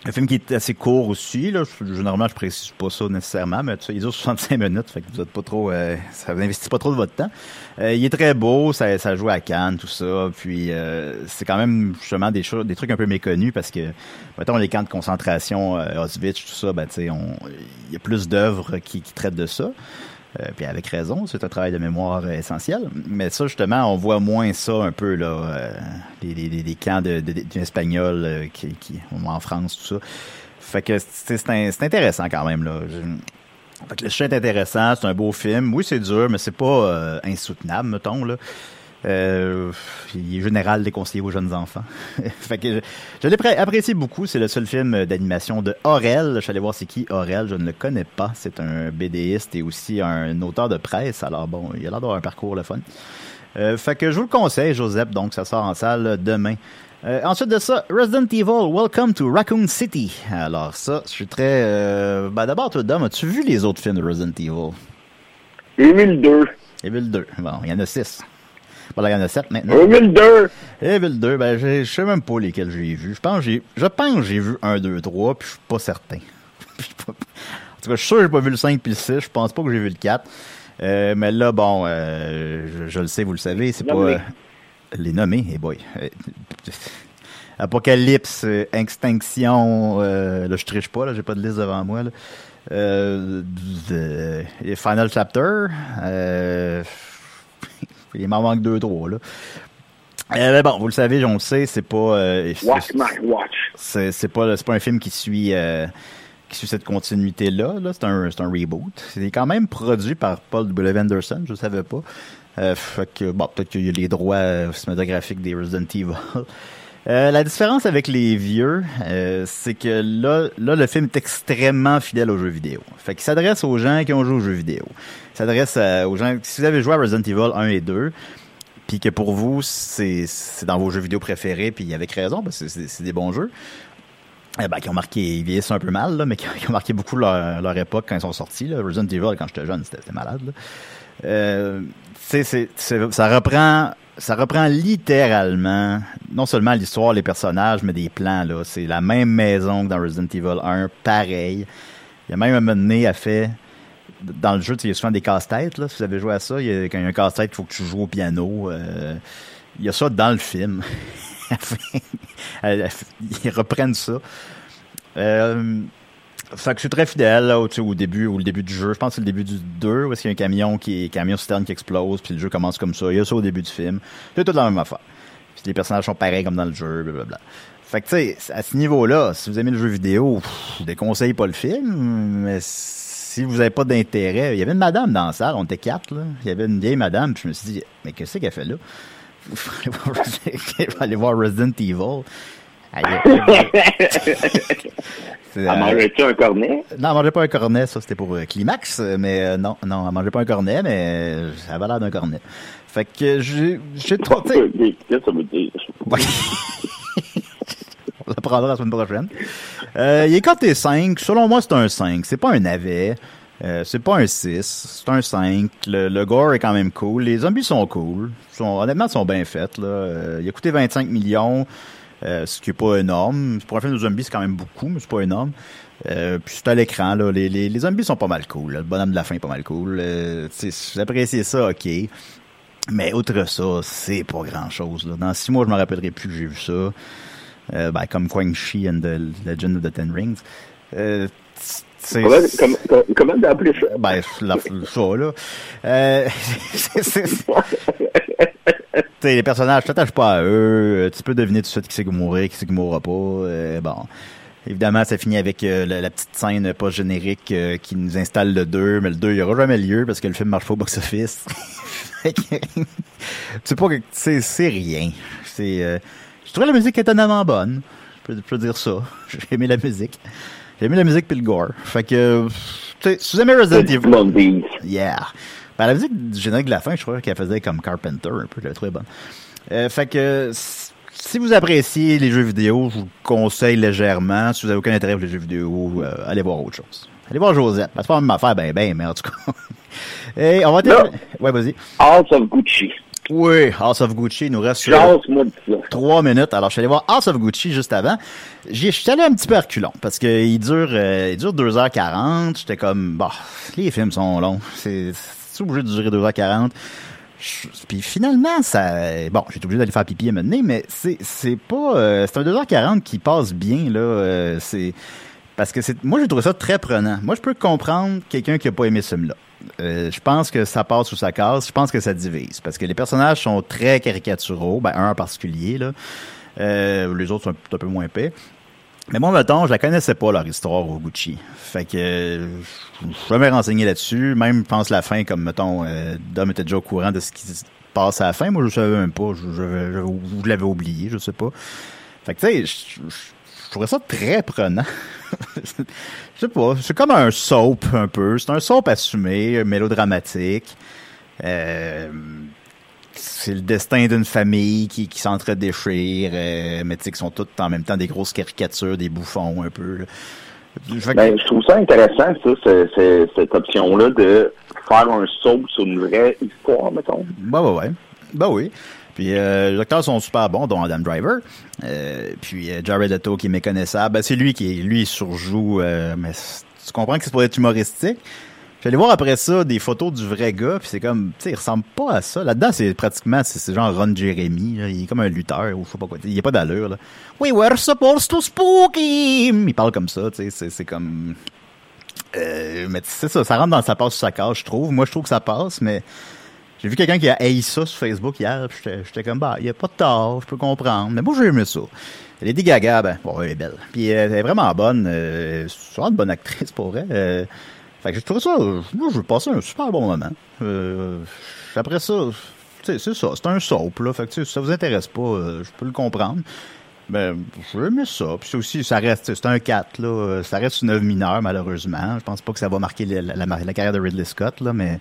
un film qui est assez court aussi. Là. Généralement, je précise pas ça nécessairement, mais il dure 65 minutes, fait que vous êtes pas trop, euh, ça vous investit pas trop de votre temps. Euh, il est très beau, ça, ça joue à Cannes, tout ça. Puis euh, c'est quand même justement des choses, des trucs un peu méconnus parce que, mettons les camps de concentration, euh, Auschwitz, tout ça, ben tu sais, il y a plus d'œuvres qui, qui traitent de ça. Euh, puis avec raison, c'est un travail de mémoire essentiel. Mais ça, justement, on voit moins ça un peu, là, euh, les, camps de, de, d'Espagnols euh, qui, en France, tout ça. Fait que c'est, intéressant quand même, là. Fait que le chien est intéressant, c'est un beau film. Oui, c'est dur, mais c'est pas euh, insoutenable, mettons, là. Euh, il est général déconseillé aux jeunes enfants. fait que je, je l'ai pré- apprécié beaucoup. C'est le seul film d'animation de Aurel. Je suis allé voir c'est qui Aurel. Je ne le connais pas. C'est un BDiste et aussi un auteur de presse. Alors bon, il a l'air d'avoir un parcours le fun. Euh, fait que je vous le conseille, Joseph. Donc ça sort en salle demain. Euh, ensuite de ça, Resident Evil, Welcome to Raccoon City. Alors ça, je suis très... Euh... Ben d'abord, toi, Dom, as-tu vu les autres films de Resident Evil? Evil 2. Evil 2. Bon, il y en a 6. Bon, là, il y en a 7 maintenant. Evil 2! Evil 2, ben, je sais même pas lesquels j'ai vus. Je pense que j'ai, je pense que j'ai vu 1, 2, 3, puis je suis pas certain. En tout cas, je suis sûr que j'ai pas vu le 5 puis le 6. Je pense pas que j'ai vu le 4. Euh, mais là, bon, euh, je, je le sais, vous le savez, c'est pas... Euh, les nommer, eh boy. Euh, Apocalypse, Extinction, là, je triche pas, là, j'ai pas de liste devant moi, là. Et Final Chapter, il m'en manque deux, trois, là. Euh, mais bon, vous le savez, on le sait, c'est pas... euh, Watch my watch. c'est c'est pas c'est pas un film qui suit euh, qui suit cette continuité là. C'est un c'est un reboot. C'est quand même produit par Paul W. Anderson je savais pas. Fait que bon peut-être qu'il y a les droits cinématographiques des Resident Evil Euh, la différence avec les vieux, euh, c'est que là, là, le film est extrêmement fidèle aux jeux vidéo. Fait qu'il s'adresse aux gens qui ont joué aux jeux vidéo. Il s'adresse à- aux gens... Si vous avez joué à Resident Evil 1 et 2, puis que pour vous, c'est dans vos jeux vidéo préférés, puis avec raison, parce que c'est- des bons jeux, eh ben, qui ont marqué, ils vieillissent un peu mal, mais qui, ont marqué beaucoup leur, époque quand ils sont sortis. Resident Evil, quand j'étais jeune, c'était malade. Là. Euh, ça reprend, ça reprend littéralement non seulement l'histoire, les personnages, mais des plans. Là, c'est la même maison que dans Resident Evil 1, pareil. Il y a même un moment donné, a fait dans le jeu, il y a souvent des casse-têtes. Là, si vous avez joué à ça, il y a, quand il y a un casse-tête, il faut que tu joues au piano. euh, il y a ça dans le film. Ils reprennent ça. Euh, fait que je suis très fidèle là, au, tu sais, au début, début du jeu. Je pense que c'est le début du 2 où est-ce qu'il y a un camion qui camion citerne qui explose, puis le jeu commence comme ça. Il y a ça au début du film. C'est tout la même affaire. Puis les personnages sont pareils comme dans le jeu, blablabla. Fait que tu sais, à ce niveau-là, si vous aimez le jeu vidéo, pff, je déconseille pas le film, mais si vous avez pas d'intérêt, il y avait une madame dans la salle, on était quatre, là. Il y avait une vieille madame, puis je me suis dit, mais qu'est-ce qu'elle fait là? Resident- faut aller voir Resident Evil. Elle euh, mangeait-tu un cornet? non, elle mangeait pas un cornet, ça c'était pour euh, Climax, euh, mais euh, non, non, elle mangeait pas un cornet, mais euh, ça avait l'air d'un cornet. Fait que j'ai j'ai trop, Qu'est-ce que ça veut dire? on l'apprendra la semaine prochaine. Euh, il est coté 5, selon moi c'est un 5, c'est pas un navet, euh, c'est pas un 6, c'est un 5, le, le gore est quand même cool, les zombies sont cool, sont, honnêtement ils sont bien faits, là. Euh, il a coûté 25 millions, euh, ce qui est pas énorme. Pour un film de zombies, c'est quand même beaucoup, mais c'est pas énorme. Euh, puis c'est à l'écran, là. Les, les, les zombies sont pas mal cool. là. Le bonhomme de la fin est pas mal cool. Euh, ça, ok. Mais outre ça, c'est pas grand chose. Là. Dans six mois, je me rappellerai plus que j'ai vu ça. Euh, ben, comme Quang Shi and the Legend of the Ten Rings. Euh, Comment, comment, comment- ça? ben, la, ça, là. Euh, c'est- T'sais, les personnages, tu t'attaches pas à eux. euh, Tu peux deviner tout de suite qui c'est qui mourra, qui c'est qui mourra pas. euh, bon. Évidemment, ça finit avec euh, la, la petite scène pas générique euh, qui nous installe le 2, mais le 2, il y aura jamais lieu parce que le film marche pas au box-office. C'est pas que c'est rien. C'est euh, je trouvais la musique étonnamment bonne. Je peux, je peux dire ça. J'ai aimé la musique. J'ai aimé la musique puis le gore. Fait que tu sais, si vous aimez Resident Evil. Yeah. Ben, la musique du générique de la fin, je crois qu'elle faisait comme Carpenter un peu, je l'ai trouvé bonne. Euh, fait que si vous appréciez les jeux vidéo, je vous conseille légèrement. Si vous avez aucun intérêt pour les jeux vidéo, euh, allez voir autre chose. Allez voir Josette. C'est pas la même affaire, ben ben, mais en tout cas. Et on va Là. Ouais, vas-y. House of Gucci. Oui, House of Gucci, il nous reste euh, trois minutes. Alors, je suis allé voir House of Gucci juste avant. J'y- Je suis allé un petit peu à reculons parce qu'il dure, euh, il dure 2h40. J'étais comme, bah, les films sont longs. C'est obligé de durer 2h40. Je- Puis finalement, ça, bon, j'ai été obligé d'aller faire pipi à moment donné, mais c'est, c'est pas, euh, c'est un 2h40 qui passe bien, là. euh, c'est, parce que c'est, moi, j'ai trouvé ça très prenant. Moi, je peux comprendre quelqu'un qui a pas aimé ce film-là. Euh, je pense que ça passe ou ça casse. Je pense que ça divise. Parce que les personnages sont très caricaturaux. Ben, un en particulier, là. Les autres sont un, un peu moins épais. Mais moi, mettons, je la connaissais pas, leur histoire au Gucci. Fait que euh, je me suis jamais renseigné là-dessus. Même, je pense, la fin, comme, mettons, euh, Dom était déjà au courant de ce qui se passe à la fin. Moi, je savais même pas. Je, je, je, vous l'avez oublié, je sais pas. Fait que, tu sais, je, je trouvais ça très prenant. je sais pas, c'est comme un soap, un peu. C'est un soap assumé, mélodramatique. Euh, c'est le destin d'une famille qui, qui s'entre-déchire, euh, mais tu sais, qui sont toutes en même temps des grosses caricatures, des bouffons un peu. là. Que- Ben, je trouve ça intéressant, ça, cette option-là de faire un saut sur une vraie histoire, mettons. Bah ouais, ouais. Bah oui. Puis euh, les acteurs sont super bons, dont Adam Driver. Euh, puis euh, Jared Leto qui est méconnaissable. Ben, c'est lui qui lui il surjoue, mais tu comprends que c'est pour être humoristique. J'allais voir après ça des photos du vrai gars, puis c'est comme, tu sais, il ressemble pas à ça. Là-dedans, c'est pratiquement, c'est genre Ron Jeremy, il est comme un lutteur, ou je sais pas quoi. Il a pas d'allure, là. We were supposed to spook him! Il parle comme ça, tu sais, c'est- comme... Euh, mais c'est ça, ça rentre dans sa passe ou sa case, je trouve. Moi, je trouve que ça passe, mais j'ai vu quelqu'un qui a haï ça sur Facebook hier, j'étais- comme, bah, il y a pas de tort, je peux comprendre. Mais moi, j'ai aimé ça. Lady Gaga, ben, bon, elle est belle. Puis euh, elle est vraiment bonne. Euh, vraiment une bonne actrice pour elle. Fait que je trouve ça, moi, je passé un super bon moment. Euh, après ça, c'est ça, c'est un soap, là. Fait que, si ça vous intéresse pas, euh, je peux le comprendre. Ben, j'ai aimé ça. Puis aussi, ça reste, c'est un 4, là. Euh, Ça reste une œuvre mineure, malheureusement. Je pense pas que ça va marquer la- la- la carrière de Ridley Scott, là, mais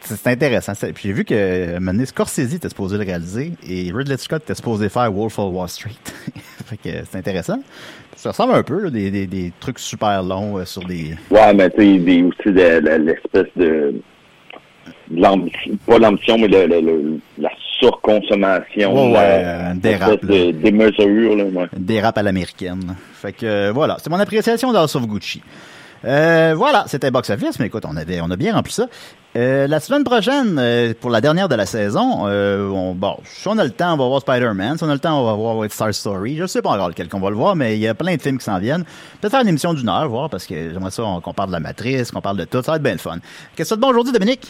c'est intéressant. Puis j'ai vu que moment donné, Scorsese était supposé le réaliser et Ridley Scott était supposé faire Wolf of Wall Street. fait que c'est intéressant. Ça ressemble un peu, là, des, des, des trucs super longs euh, sur des... Ouais, mais tu sais, aussi de- de- l'espèce de, pas l'ambition, mais le, la surconsommation, Ouais, la, euh, dérape, de, des mesures, là, ouais. des rap à l'américaine. Fait que euh, voilà, c'est mon appréciation d'House of Gucci. Euh, voilà, c'était Box Office, mais écoute, on avait, on a bien rempli ça. Euh, la semaine prochaine, euh, pour la dernière de la saison, on, bon, si on a le temps, on va voir Spider-Man. Si on a le temps, on va voir White Star Story. Je sais pas encore lequel qu'on va le voir, mais il y a plein de films qui s'en viennent. Peut-être une émission d'une heure, voir, parce que j'aimerais ça on- qu'on parle de la matrice, qu'on parle de tout. Ça va être bien le fun. Qu'est-ce que as de bon aujourd'hui, Dominique?